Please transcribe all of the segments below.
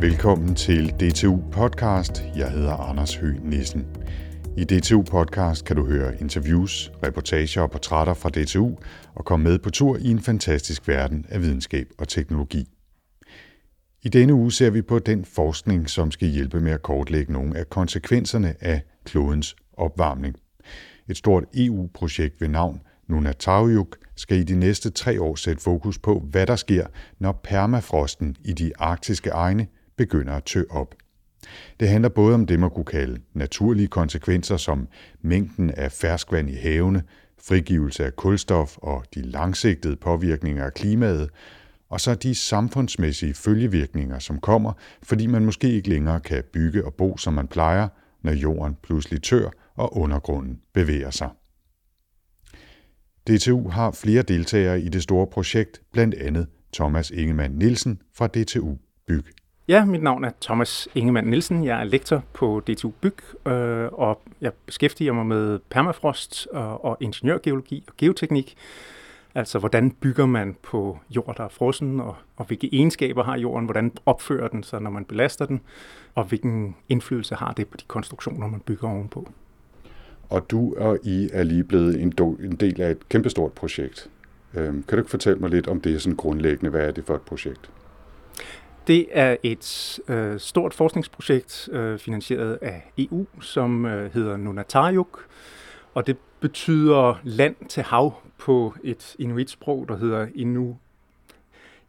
Velkommen til DTU Podcast. Jeg hedder Anders Høgh Nissen. I DTU Podcast kan du høre interviews, reportager og portrætter fra DTU og komme med på tur i en fantastisk verden af videnskab og teknologi. I denne uge ser vi på den forskning, som skal hjælpe med at kortlægge nogle af konsekvenserne af klodens opvarmning. Et stort EU-projekt ved navn Nunatarjuk skal i de næste tre år sætte fokus på, hvad der sker, når permafrosten i de arktiske egne begynder at tø op. Det handler både om det, man kunne kalde naturlige konsekvenser, som mængden af ferskvand i havene, frigivelse af kulstof og de langsigtede påvirkninger af klimaet, og så de samfundsmæssige følgevirkninger, som kommer, fordi man måske ikke længere kan bygge og bo, som man plejer, når jorden pludselig tør og undergrunden bevæger sig. DTU har flere deltagere i det store projekt, blandt andet Thomas Ingemann Nielsen fra DTU Byg. Ja, mit navn er Thomas Ingemann Nielsen. Jeg er lektor på DTU Byg, øh, og jeg beskæftiger mig med permafrost og, og ingeniørgeologi og geoteknik. Altså, hvordan bygger man på jord, der er frossen, og, og hvilke egenskaber har jorden, hvordan opfører den sig, når man belaster den, og hvilken indflydelse har det på de konstruktioner, man bygger ovenpå. Og du og I er lige blevet en, do, en del af et kæmpestort projekt. Øhm, kan du ikke fortælle mig lidt om det sådan grundlæggende? Hvad er det for et projekt? Det er et øh, stort forskningsprojekt øh, finansieret af EU, som øh, hedder Nunatarjuk, og det betyder land til hav på et inuitsprog, der hedder Inu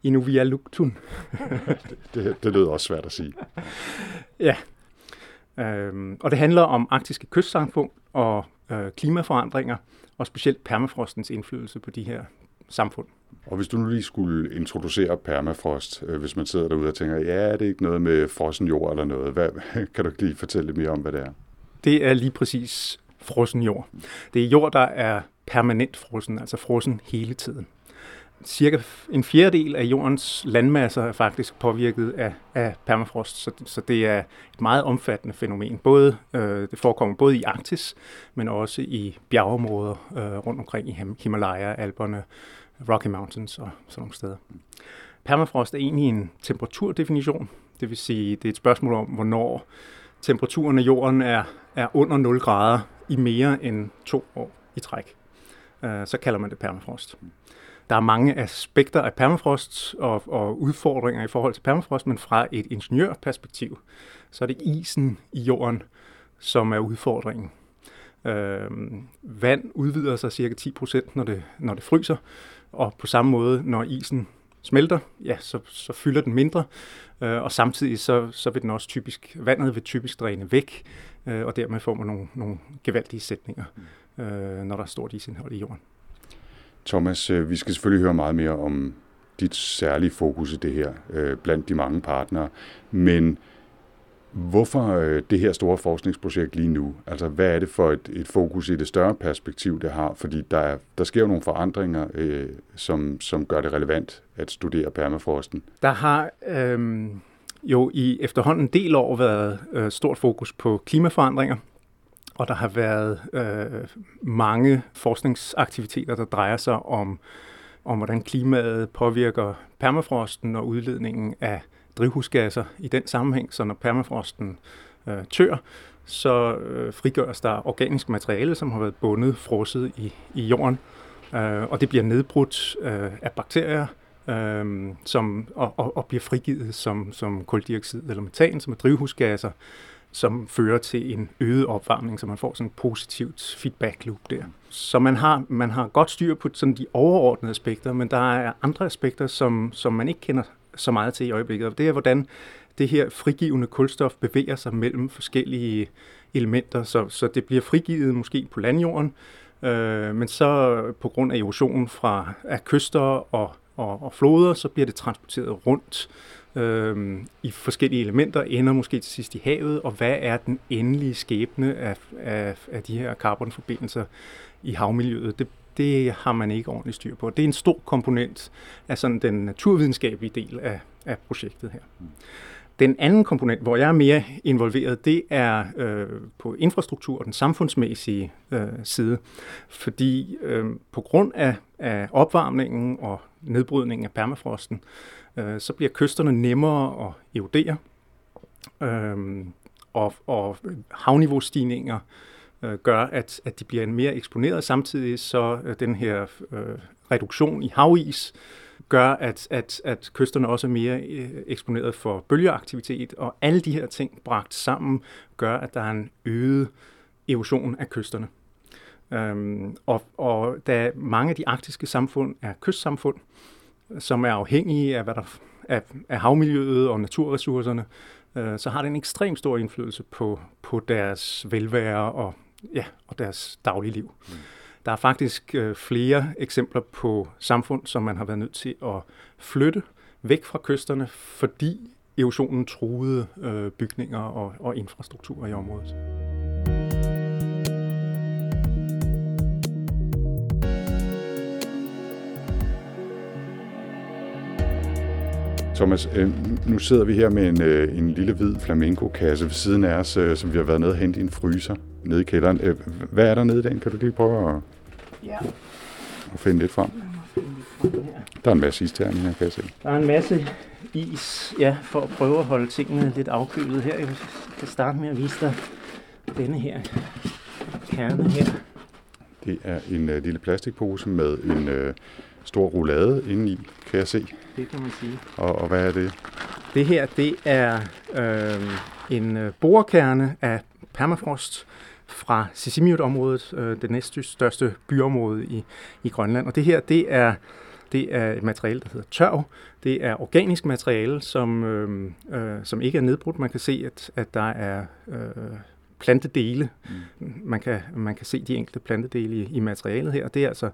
Inuvialuktun. det, det, det lyder også svært at sige. ja. Øhm, og det handler om arktiske kystsamfund og øh, klimaforandringer, og specielt permafrostens indflydelse på de her samfund. Og hvis du nu lige skulle introducere permafrost, øh, hvis man sidder derude og tænker, ja, det er ikke noget med frossen jord eller noget, hvad, kan du lige fortælle lidt mere om, hvad det er? Det er lige præcis frossen jord. Det er jord, der er permanent frossen, altså frossen hele tiden. Cirka en fjerdedel af jordens landmasser er faktisk påvirket af, af permafrost, så, så det er et meget omfattende fænomen. Både, øh, det forekommer både i Arktis, men også i bjergeområder øh, rundt omkring i Himalaya, Alperne, Rocky Mountains og sådan nogle steder. Permafrost er egentlig en temperaturdefinition, det vil sige, det er et spørgsmål om, hvornår temperaturen af jorden er, er under 0 grader i mere end to år i træk. Øh, så kalder man det permafrost. Der er mange aspekter af permafrost og, og udfordringer i forhold til permafrost, men fra et ingeniørperspektiv, så er det isen i jorden, som er udfordringen. Øh, vand udvider sig cirka 10%, når det, når det fryser, og på samme måde, når isen smelter, ja, så, så fylder den mindre, øh, og samtidig så, så vil den også typisk, vandet vil typisk dræne væk, øh, og dermed får man nogle, nogle gevaldige sætninger, øh, når der er stort isindhold i jorden. Thomas, øh, vi skal selvfølgelig høre meget mere om dit særlige fokus i det her, øh, blandt de mange partnere, men Hvorfor øh, det her store forskningsprojekt lige nu? Altså, hvad er det for et, et fokus i det større perspektiv, det har? Fordi der, er, der sker jo nogle forandringer, øh, som, som gør det relevant at studere permafrosten. Der har øh, jo i efterhånden en del år været øh, stort fokus på klimaforandringer, og der har været øh, mange forskningsaktiviteter, der drejer sig om, om, hvordan klimaet påvirker permafrosten og udledningen af drivhusgasser i den sammenhæng, så når permafrosten øh, tør, så øh, frigøres der organisk materiale, som har været bundet, frosset i, i jorden, øh, og det bliver nedbrudt øh, af bakterier, øh, som, og, og, og bliver frigivet som, som koldioxid eller metan, som er drivhusgasser, som fører til en øget opvarmning, så man får sådan et positivt feedback loop der. Så man har, man har godt styr på sådan de overordnede aspekter, men der er andre aspekter, som, som man ikke kender så meget til i øjeblikket. Og det er, hvordan det her frigivende kulstof bevæger sig mellem forskellige elementer. Så, så det bliver frigivet måske på landjorden, øh, men så på grund af erosion fra af kyster og, og, og floder, så bliver det transporteret rundt øh, i forskellige elementer, ender måske til sidst i havet, og hvad er den endelige skæbne af, af, af de her karbonforbindelser i havmiljøet? Det, det har man ikke ordentligt styr på. Det er en stor komponent af sådan den naturvidenskabelige del af, af projektet her. Den anden komponent, hvor jeg er mere involveret, det er øh, på infrastruktur og den samfundsmæssige øh, side. Fordi øh, på grund af, af opvarmningen og nedbrydningen af permafrosten, øh, så bliver kysterne nemmere at erodere. Øh, og, og havniveaustigninger øh, Øh, gør, at, at de bliver mere eksponeret. Samtidig så øh, den her øh, reduktion i havis gør, at, at, at kysterne også er mere øh, eksponeret for bølgeaktivitet, og alle de her ting bragt sammen gør, at der er en øget erosion af kysterne. Øhm, og, og da mange af de arktiske samfund er kystsamfund, som er afhængige af, hvad der, af, af havmiljøet og naturressourcerne, øh, så har det en ekstremt stor indflydelse på, på deres velvære og, ja, og deres daglige liv. Mm. Der er faktisk øh, flere eksempler på samfund, som man har været nødt til at flytte væk fra kysterne, fordi erosionen truede øh, bygninger og, og infrastruktur i området. Thomas, øh, nu sidder vi her med en, øh, en lille hvid flamingokasse ved siden af os, øh, som vi har været nede og hente i en fryser nede i kælderen. Hvad er der nede i den? Kan du lige prøve at, ja. at finde lidt frem? Der er en masse isterninger, kan jeg se. Der er en masse is, ja, for at prøve at holde tingene lidt afkølet her. Jeg kan starte med at vise dig denne her kerne her. Det er en uh, lille plastikpose med en uh, stor roulade indeni, kan jeg se. Det kan man sige. Og, og hvad er det? Det her, det er øh, en øh, borekerne af permafrost fra Sisimiut-området, øh, det næststørste byområde i, i Grønland. Og det her, det er, det er et materiale, der hedder tørv. Det er organisk materiale, som, øh, øh, som ikke er nedbrudt. Man kan se, at, at der er øh, plantedele. Mm. Man, kan, man kan se de enkelte plantedele i, i materialet her. Det er altså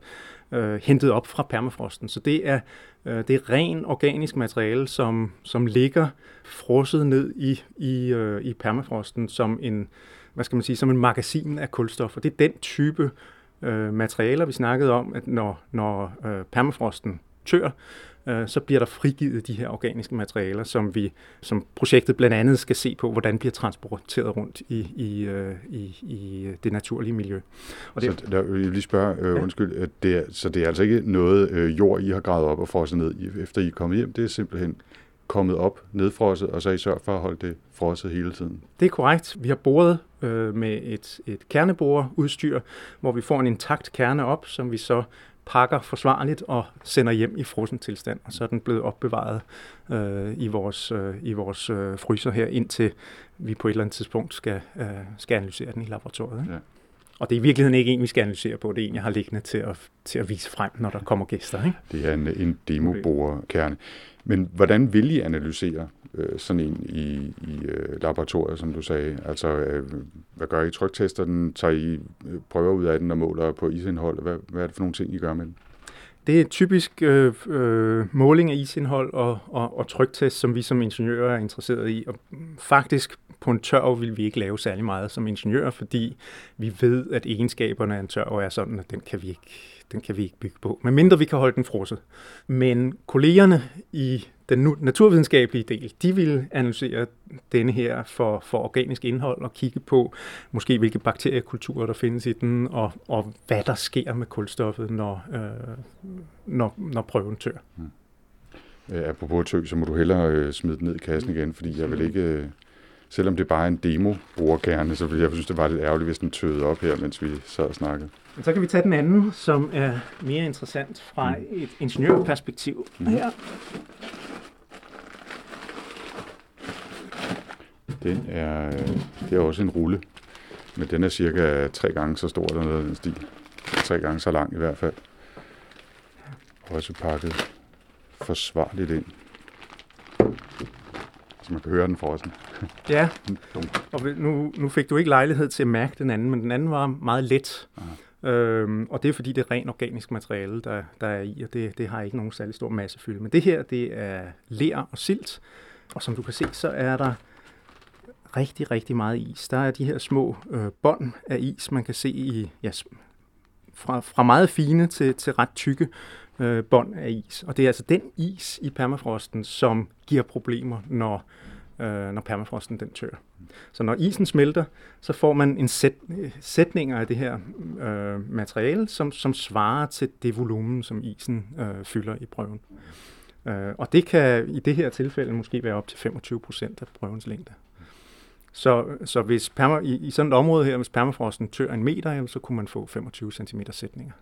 øh, hentet op fra permafrosten. Så det er, øh, det er ren organisk materiale, som, som ligger frosset ned i, i, øh, i permafrosten som en, hvad skal man sige, som en magasin af kulstof. Og det er den type øh, materialer, vi snakkede om, at når, når øh, permafrosten tør, øh, så bliver der frigivet de her organiske materialer, som vi som projektet blandt andet skal se på, hvordan bliver transporteret rundt i, i, øh, i, i det naturlige miljø. Og det, så der vil jeg lige spørge, øh, ja. undskyld, det er, så det er altså ikke noget øh, jord, I har gravet op og frosset ned, efter I er kommet hjem, det er simpelthen kommet op, nedfrosset, og så I sørget for at holde det frosset hele tiden? Det er korrekt. Vi har boret øh, med et, et kerneboreudstyr, hvor vi får en intakt kerne op, som vi så pakker forsvarligt og sender hjem i frossen tilstand, og så er den blevet opbevaret øh, i vores, øh, i vores øh, fryser her, indtil vi på et eller andet tidspunkt skal, øh, skal analysere den i laboratoriet. Ikke? Ja. Og det er i virkeligheden ikke en, vi skal analysere på, det er en, jeg har liggende til at, til at vise frem, når der kommer gæster. Ikke? Det er en, en demoborerkerne. Men hvordan vil I analysere øh, sådan en i, i øh, laboratoriet, som du sagde? Altså, øh, hvad gør I? Tryktester den? Tager I øh, prøver ud af den og måler på isindhold? Hvad, hvad er det for nogle ting, I gør med den? Det er typisk øh, øh, måling af isindhold og, og, og tryktest, som vi som ingeniører er interesseret i. Og faktisk på en tørv vil vi ikke lave særlig meget som ingeniører, fordi vi ved, at egenskaberne af en tørv er sådan, at den kan vi ikke den kan vi ikke bygge på, medmindre vi kan holde den frosset. Men kollegerne i den naturvidenskabelige del, de vil analysere denne her for, for organisk indhold og kigge på måske hvilke bakteriekulturer der findes i den, og, og hvad der sker med kulstoffet, når, øh, når, når prøven tør. Hmm. Øh, apropos tø, så må du hellere øh, smide den ned i kassen igen, fordi jeg vil ikke... Øh, selvom det bare er en demo brugerkerne, så ville jeg synes, det var lidt ærgerligt, hvis den tøede op her, mens vi sad og snakkede. Men så kan vi tage den anden, som er mere interessant fra mm. et ingeniørperspektiv. Mm. Her. Den er, det er også en rulle, men den er cirka tre gange så stor, eller noget den stil. Tre gange så lang i hvert fald. Også pakket forsvarligt ind. Så man kan høre den forresten. Ja, og nu, nu fik du ikke lejlighed til at mærke den anden, men den anden var meget let. Aha. Øhm, og det er fordi, det er rent organisk materiale, der, der er i, og det, det har ikke nogen særlig stor massefylde. Men det her, det er ler og silt, og som du kan se, så er der rigtig, rigtig meget is. Der er de her små øh, bånd af is, man kan se i, ja, fra, fra meget fine til, til ret tykke øh, bånd af is. Og det er altså den is i permafrosten, som giver problemer, når, øh, når permafrosten den tør. Så når isen smelter, så får man en sæt, øh, sætninger af det her øh, materiale, som, som svarer til det volumen, som isen øh, fylder i prøven. Øh, og det kan i det her tilfælde måske være op til 25 procent af prøvens længde. Så, så hvis perma, i, i sådan et område her, hvis permafrosten tør en meter, jamen, så kunne man få 25 cm sætninger.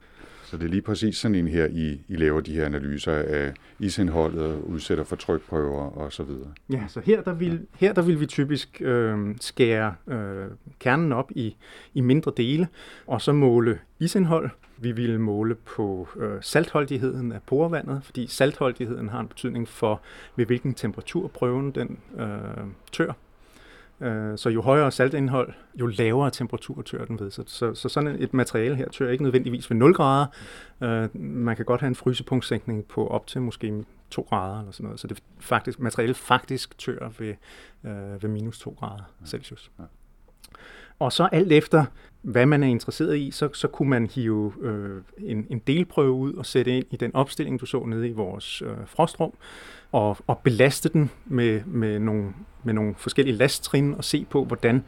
Så det er lige præcis sådan en her, I, I laver de her analyser af isindholdet, udsætter for trykprøver og så videre. Ja, så her der vil, her der vil vi typisk øh, skære øh, kernen op i, i mindre dele, og så måle isindhold. Vi vil måle på øh, saltholdigheden af porevandet, fordi saltholdigheden har en betydning for, ved hvilken temperatur prøven den øh, tør. Øh, så jo højere saltindhold, jo lavere temperatur tør den ved. Så, så, så sådan et materiale her tør ikke nødvendigvis ved 0 grader. Øh, man kan godt have en frysepunktsænkning på op til måske 2 grader eller sådan noget. Så det faktisk, materialet faktisk tør ved, øh, ved minus 2 grader Celsius. Og så alt efter, hvad man er interesseret i, så, så kunne man hive øh, en, en delprøve ud og sætte ind i den opstilling, du så nede i vores øh, frostrum, og, og belaste den med, med, nogle, med nogle forskellige lasttrin og se på, hvordan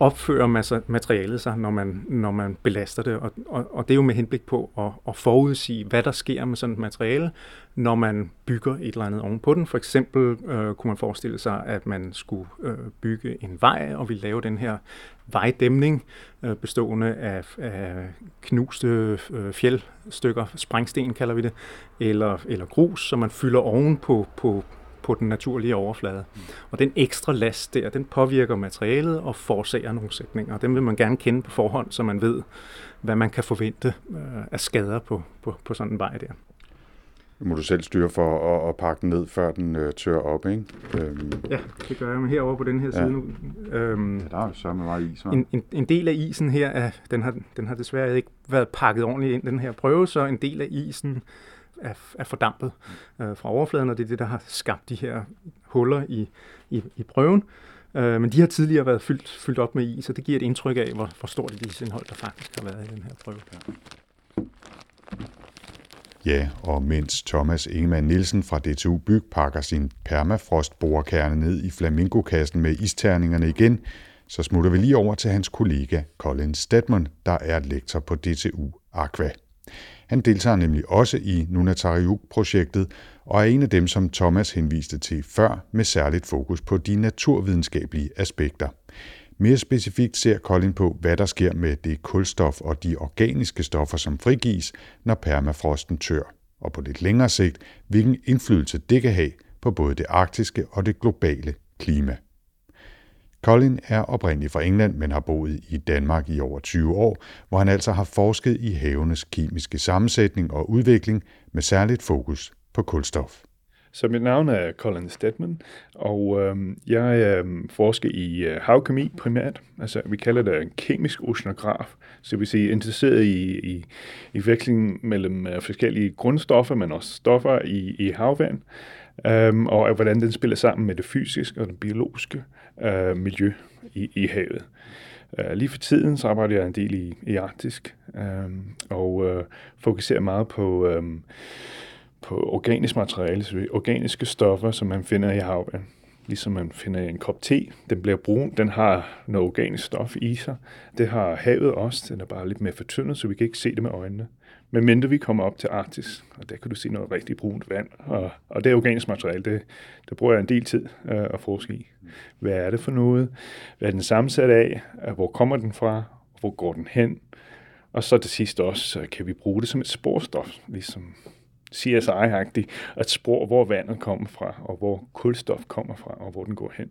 opfører materialet sig, når man, når man belaster det. Og, og, og det er jo med henblik på at, at forudsige, hvad der sker med sådan et materiale, når man bygger et eller andet ovenpå den. For eksempel øh, kunne man forestille sig, at man skulle øh, bygge en vej, og vi lave den her vejdæmning, øh, bestående af, af knuste øh, fjeldstykker, sprængsten kalder vi det, eller, eller grus, som man fylder oven på, på, på den naturlige overflade. Og den ekstra last der, den påvirker materialet og forårsager nogle sætninger. Dem vil man gerne kende på forhånd, så man ved, hvad man kan forvente øh, af skader på, på, på sådan en vej der. Må du selv styre for at, at pakke den ned, før den øh, tør op, ikke? Øhm. Ja, det gør jeg. Men herovre på den her side ja. nu... Øhm, ja, der er jo så meget is. En, en, en del af isen her, er, den, har, den har desværre ikke været pakket ordentligt ind, den her prøve, så en del af isen er, er fordampet øh, fra overfladen, og det er det, der har skabt de her huller i, i, i prøven. Øh, men de har tidligere været fyldt, fyldt op med is, så det giver et indtryk af, hvor, hvor stort et isindhold der faktisk har været i den her prøve. Ja. Ja, og mens Thomas Ingemann Nielsen fra DTU Byg pakker sin permafrostborekerne ned i flamingokassen med isterningerne igen, så smutter vi lige over til hans kollega Colin Stedman, der er lektor på DTU Aqua. Han deltager nemlig også i Nunatariuk-projektet og er en af dem, som Thomas henviste til før, med særligt fokus på de naturvidenskabelige aspekter. Mere specifikt ser Colin på, hvad der sker med det kulstof og de organiske stoffer, som frigives, når permafrosten tør, og på lidt længere sigt, hvilken indflydelse det kan have på både det arktiske og det globale klima. Colin er oprindelig fra England, men har boet i Danmark i over 20 år, hvor han altså har forsket i havenes kemiske sammensætning og udvikling med særligt fokus på kulstof. Så mit navn er Colin Stedman, og øh, jeg øh, forsker i øh, havkemi primært. Altså, vi kalder det en kemisk oceanograf, så vi siger interesseret i, i, i vekslingen mellem øh, forskellige grundstoffer, men også stoffer i, i havvand, øhm, og hvordan den spiller sammen med det fysiske og det biologiske øh, miljø i, i havet. Øh, lige for tiden så arbejder jeg en del i, i Arktisk, øh, og øh, fokuserer meget på... Øh, på organisk materiale, så organiske stoffer, som man finder i havet Ligesom man finder en kop te, den bliver brun, den har noget organisk stof i sig. Det har havet også, den er bare lidt mere fortyndet, så vi kan ikke se det med øjnene medmindre vi kommer op til Arktis, og der kan du se noget rigtig brunt vand, og, og det er organisk materiale, det, det bruger jeg en del tid øh, at forske i. Hvad er det for noget? Hvad er den sammensat af? Øh, hvor kommer den fra? Hvor går den hen? Og så til sidst også, øh, kan vi bruge det som et sporstof, ligesom CSI-agtigt, at spore, hvor vandet kommer fra, og hvor kulstof kommer fra, og hvor den går hen.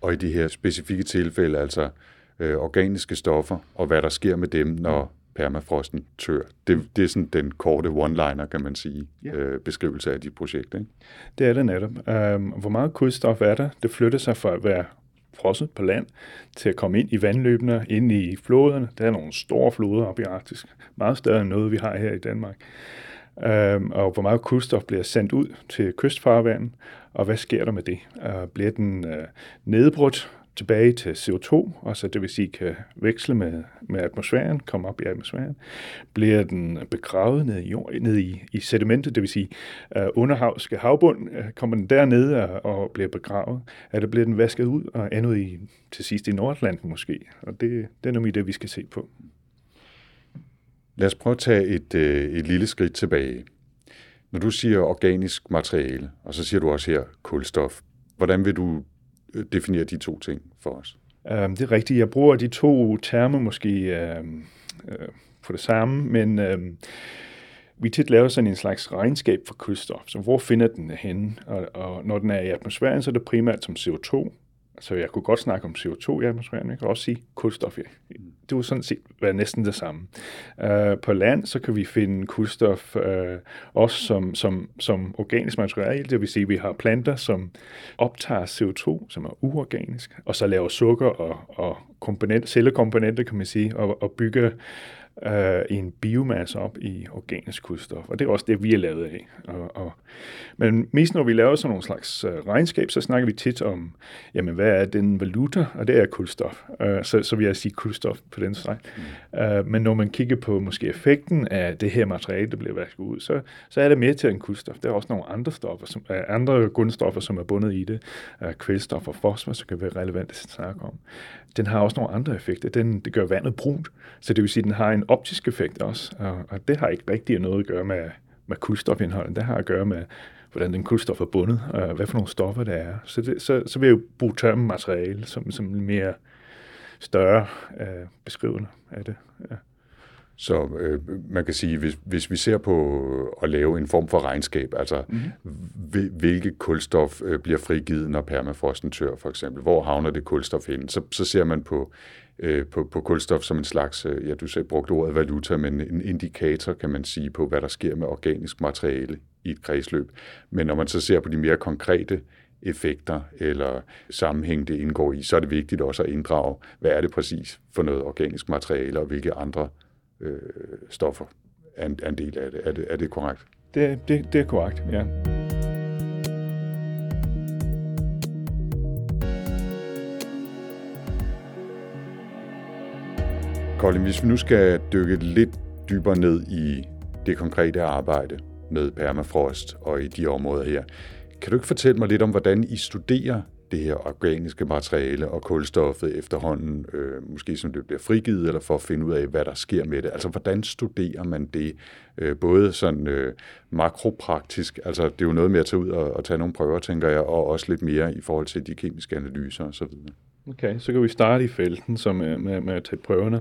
Og i de her specifikke tilfælde, altså øh, organiske stoffer, og hvad der sker med dem, når permafrosten tør. Det, det er sådan den korte one-liner, kan man sige, ja. øh, beskrivelse af dit projekt. Ikke? Det er det netop. Um, hvor meget kulstof er der? Det flytter sig fra at være frosset på land til at komme ind i vandløbene, ind i floderne. Der er nogle store floder oppe i Arktis. Meget større end noget, vi har her i Danmark øh, og hvor meget kulstof bliver sendt ud til kystfarvandet, og hvad sker der med det? Øh, bliver den øh, nedbrudt tilbage til CO2, og så det vil sige kan veksle med, med atmosfæren, komme op i atmosfæren. Bliver den begravet ned i, jord, ned i, i sedimentet, det vil sige uh, underhavske havbund, uh, kommer den dernede og, og bliver begravet, eller bliver den vasket ud og ender i, til sidst i Nordatlanten måske. Og det, det er nemlig det, vi skal se på. Lad os prøve at tage et, øh, et lille skridt tilbage. Når du siger organisk materiale, og så siger du også her kulstof, hvordan vil du definerer de to ting? for os? Um, det er rigtigt. Jeg bruger de to termer måske um, uh, på det samme, men um, vi tit laver sådan en slags regnskab for kulstof. Så hvor finder den henne? Og, og når den er i atmosfæren, så er det primært som CO2, så jeg kunne godt snakke om CO2 i atmosfæren, men jeg kan også sige kulstof. Det er sådan set være næsten det samme. Uh, på land, så kan vi finde kulstof uh, også som, som, som organisk materiale, det vil sige, at vi har planter, som optager CO2, som er uorganisk, og så laver sukker og, og komponent, cellekomponenter, kan man sige, og, og bygger øh, en biomasse op i organisk kulstof, og det er også det, vi er lavet af. Og, og, men mest når vi laver sådan nogle slags øh, regnskab, så snakker vi tit om, jamen hvad er den valuta, og det er kulstof. Øh, så, så vil jeg sige kulstof på den side. Mm. Øh, men når man kigger på måske effekten af det her materiale, der bliver vasket ud, så, så er det mere til en kulstof. Der er også nogle andre stoffer, som, øh, andre grundstoffer, som er bundet i det. Øh, kvælstof og fosfor, som kan være relevant at snakke om den har også nogle andre effekter. Den, det gør vandet brunt, så det vil sige, at den har en optisk effekt også, og, og det har ikke rigtig noget at gøre med, med kulstofindholdet. Det har at gøre med, hvordan den kulstof er bundet, og hvad for nogle stoffer det er. Så, det, så, så vil jeg jo bruge termen materiale som, som mere større øh, beskrivende af det. Ja. Så øh, man kan sige, hvis, hvis vi ser på at lave en form for regnskab, altså mm-hmm. hvilke kulstof øh, bliver frigivet, når permafrosten tør for eksempel, hvor havner det kulstof hen, så, så ser man på, øh, på, på kulstof som en slags, øh, ja du sagde brugte ordet valuta, men en indikator kan man sige på, hvad der sker med organisk materiale i et kredsløb. Men når man så ser på de mere konkrete effekter eller sammenhæng, det indgår i, så er det vigtigt også at inddrage, hvad er det præcis for noget organisk materiale, og hvilke andre øh, stoffer er en, er en del af det. Er det, er det korrekt? Det, det, det er korrekt, ja. Colin, hvis vi nu skal dykke lidt dybere ned i det konkrete arbejde med permafrost og i de områder her, kan du ikke fortælle mig lidt om, hvordan I studerer det her organiske materiale og kulstoffet efterhånden, øh, måske som det bliver frigivet, eller for at finde ud af, hvad der sker med det. Altså, hvordan studerer man det? Øh, både sådan øh, makropraktisk, altså det er jo noget med at tage ud og, og tage nogle prøver, tænker jeg, og også lidt mere i forhold til de kemiske analyser osv. Okay, så kan vi starte i felten som med, med, med at tage prøverne.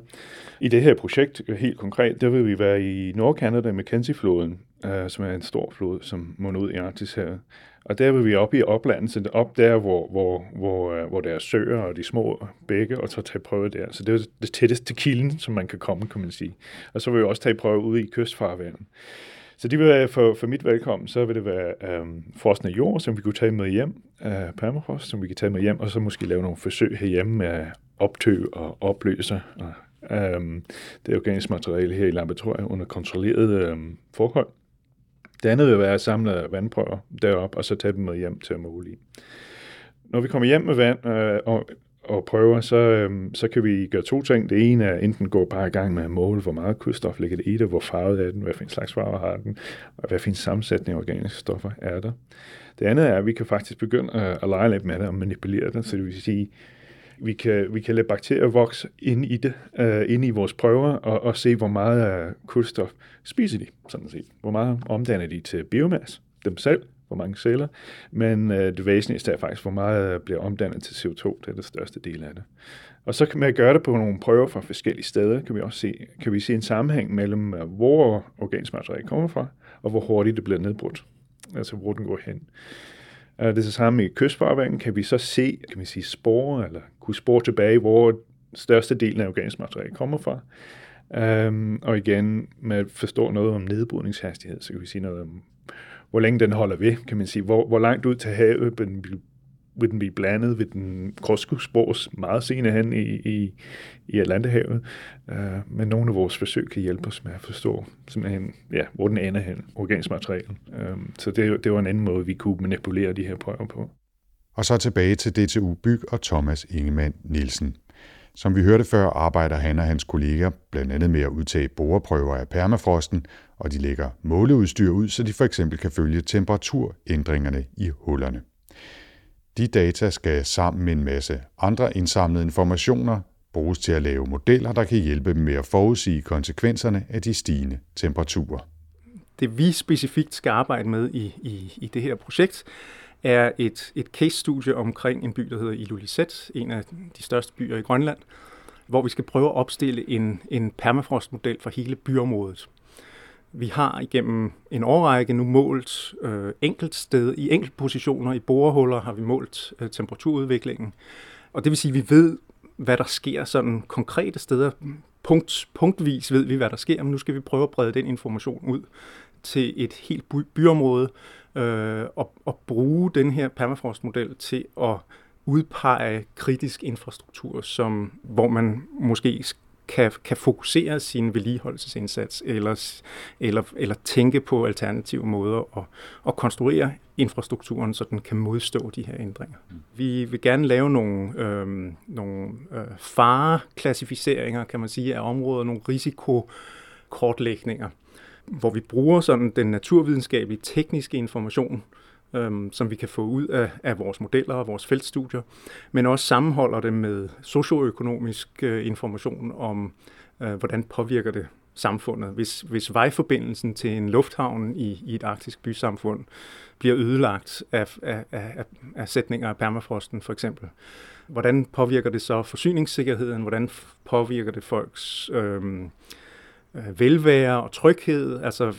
I det her projekt, helt konkret, der vil vi være i Nordkanada med Mackenzie-floden, øh, som er en stor flod, som munder ud i Arktis her. Og der vil vi op i oplandet, så op der, hvor, hvor, hvor, øh, hvor der er søer og de små bække, og så tage prøve der. Så det er det tætteste til kilden, som man kan komme, kan man sige. Og så vil vi også tage prøve ude i kystfarvandet. Så det vil være for, for mit velkommen, så vil det være øhm, frosne jord, som vi kunne tage med hjem, øh, permafrost, som vi kan tage med hjem, og så måske lave nogle forsøg herhjemme med optø og opløser og, øhm, det organiske materiale her i laboratoriet under kontrolleret øhm, forhold. Det andet vil være at samle vandprøver derop og så tage dem med hjem til at måle i. Når vi kommer hjem med vand øh, og, og prøver, så, øh, så kan vi gøre to ting. Det ene er enten gå bare i gang med at måle, hvor meget kulstof ligger det i det, hvor farvet er den, hvad for en slags farve har den, og hvad for en sammensætning af organiske stoffer er der. Det andet er, at vi kan faktisk begynde at, at lege lidt med det og manipulere det, så det vil sige, vi kan, vi kan lade bakterier vokse ind i det, uh, ind i vores prøver, og, og se, hvor meget af kulstof spiser de, sådan set. Hvor meget omdanner de til biomasse, dem selv, hvor mange celler, men uh, det væsentligste er faktisk, hvor meget bliver omdannet til CO2, det er det største del af det. Og så kan man gøre det på nogle prøver fra forskellige steder, kan vi også se, kan vi se en sammenhæng mellem, uh, hvor organisk materiale kommer fra, og hvor hurtigt det bliver nedbrudt, altså hvor den går hen. Det er det samme i kystfarvandet, kan vi så se, kan vi sige, spore, eller kunne spore tilbage, hvor størstedelen af organisk materiale kommer fra. Um, og igen, med at forstå noget om nedbrydningshastighed, så kan vi sige noget om, hvor længe den holder ved, kan man sige. Hvor, hvor langt ud til havet vil den, vil den blive blandet, vil den krydskudspores meget senere hen i, i, i Atlanterhavet. Uh, men nogle af vores forsøg kan hjælpe os med at forstå, simpelthen, ja, hvor den ender hen, organisk materiale. Um, øhm, så det, det var en anden måde, vi kunne manipulere de her prøver på. Og så tilbage til DTU Byg og Thomas Ingemann Nielsen. Som vi hørte før, arbejder han og hans kolleger blandt andet med at udtage boreprøver af permafrosten, og de lægger måleudstyr ud, så de for eksempel kan følge temperaturændringerne i hullerne. De data skal sammen med en masse andre indsamlede informationer bruges til at lave modeller, der kan hjælpe dem med at forudsige konsekvenserne af de stigende temperaturer. Det vi specifikt skal arbejde med i, i, i det her projekt, er et, et case-studie omkring en by, der hedder Ilulissat, en af de største byer i Grønland, hvor vi skal prøve at opstille en, en permafrostmodel for hele byområdet. Vi har igennem en årrække nu målt øh, enkelt sted, i enkelt positioner i borehuller har vi målt øh, temperaturudviklingen. Og det vil sige, at vi ved, hvad der sker sådan konkrete steder. Punkt, punktvis ved vi, hvad der sker, men nu skal vi prøve at brede den information ud til et helt by, byområde øh, og, og bruge den her permafrostmodel til at udpege kritisk infrastruktur, som, hvor man måske kan, kan fokusere sin vedligeholdelsesindsats eller, eller, eller tænke på alternative måder at, at konstruere infrastrukturen, så den kan modstå de her ændringer. Mm. Vi vil gerne lave nogle, øh, nogle øh, fareklassificeringer, kan man sige, af områder, nogle risikokortlægninger, hvor vi bruger sådan den naturvidenskabelige tekniske information øhm, som vi kan få ud af, af vores modeller og vores feltstudier, men også sammenholder det med socioøkonomisk øh, information om, øh, hvordan påvirker det samfundet. Hvis, hvis vejforbindelsen til en lufthavn i, i et arktisk bysamfund bliver ødelagt af, af, af, af sætninger af permafrosten for eksempel, hvordan påvirker det så forsyningssikkerheden? Hvordan påvirker det folks øh, Øh, Øh, velvære og tryghed? Altså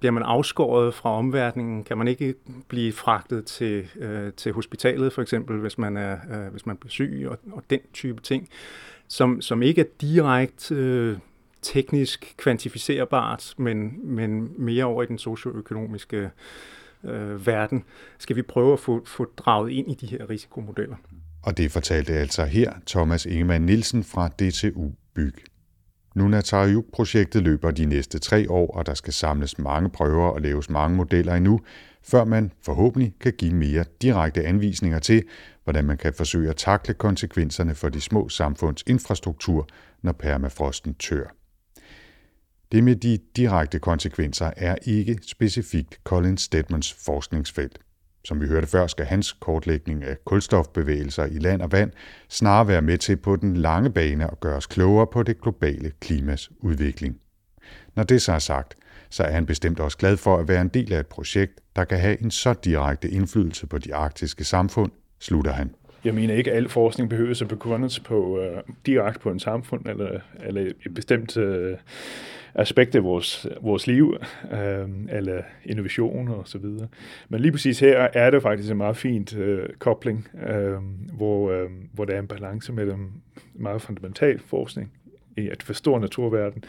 bliver man afskåret fra omverdenen? Kan man ikke blive fragtet til, øh, til hospitalet for eksempel, hvis man, er, øh, hvis man bliver syg og, og den type ting, som, som ikke er direkte øh, teknisk kvantificerbart, men, men mere over i den socioøkonomiske øh, verden, skal vi prøve at få, få draget ind i de her risikomodeller. Og det fortalte altså her Thomas Ingemann Nielsen fra DTU Byg. Nunatsiaq-projektet løber de næste tre år, og der skal samles mange prøver og laves mange modeller endnu, før man forhåbentlig kan give mere direkte anvisninger til, hvordan man kan forsøge at takle konsekvenserne for de små samfunds infrastruktur, når permafrosten tør. Det med de direkte konsekvenser er ikke specifikt Colin Stedmans forskningsfelt. Som vi hørte før, skal hans kortlægning af kulstofbevægelser i land og vand snarere være med til på den lange bane at gøre os klogere på det globale klimas udvikling. Når det så er sagt, så er han bestemt også glad for at være en del af et projekt, der kan have en så direkte indflydelse på de arktiske samfund, slutter han. Jeg mener ikke, at al forskning behøver at begrundes på uh, direkte på en samfund eller, eller et bestemt uh, aspekt af vores, vores liv, uh, eller innovation og så videre. Men lige præcis her er det faktisk en meget fint uh, kobling, uh, hvor, uh, hvor der er en balance mellem meget fundamental forskning i at forstå naturverden,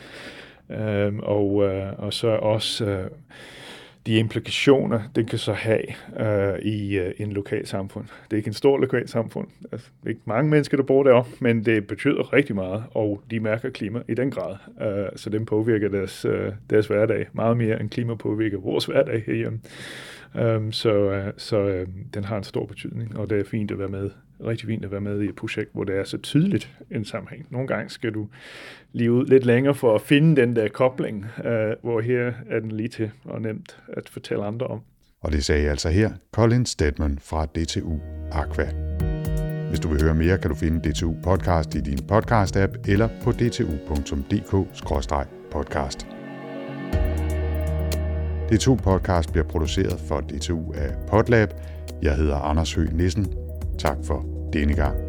uh, og, uh, og så også uh, de implikationer, det kan så have øh, i øh, en lokal samfund. Det er ikke en stor lokal samfund. Altså, det er ikke mange mennesker, der bor deroppe, men det betyder rigtig meget, og de mærker klima i den grad. Øh, så den påvirker deres, øh, deres hverdag meget mere, end klima påvirker vores hverdag herhjemme. Um, så uh, så uh, den har en stor betydning, og det er fint at være med. Rigtig fint at være med i et projekt, hvor det er så tydeligt en sammenhæng. Nogle gange skal du lige ud lidt længere for at finde den der kobling, uh, hvor her er den lige til og nemt at fortælle andre om. Og det sagde altså her Colin Stedman fra DTU Aqua. Hvis du vil høre mere, kan du finde DTU Podcast i din podcast-app eller på dtu.dk-podcast. DTU Podcast bliver produceret for DTU af Podlab. Jeg hedder Anders Høgh Nissen. Tak for denne gang.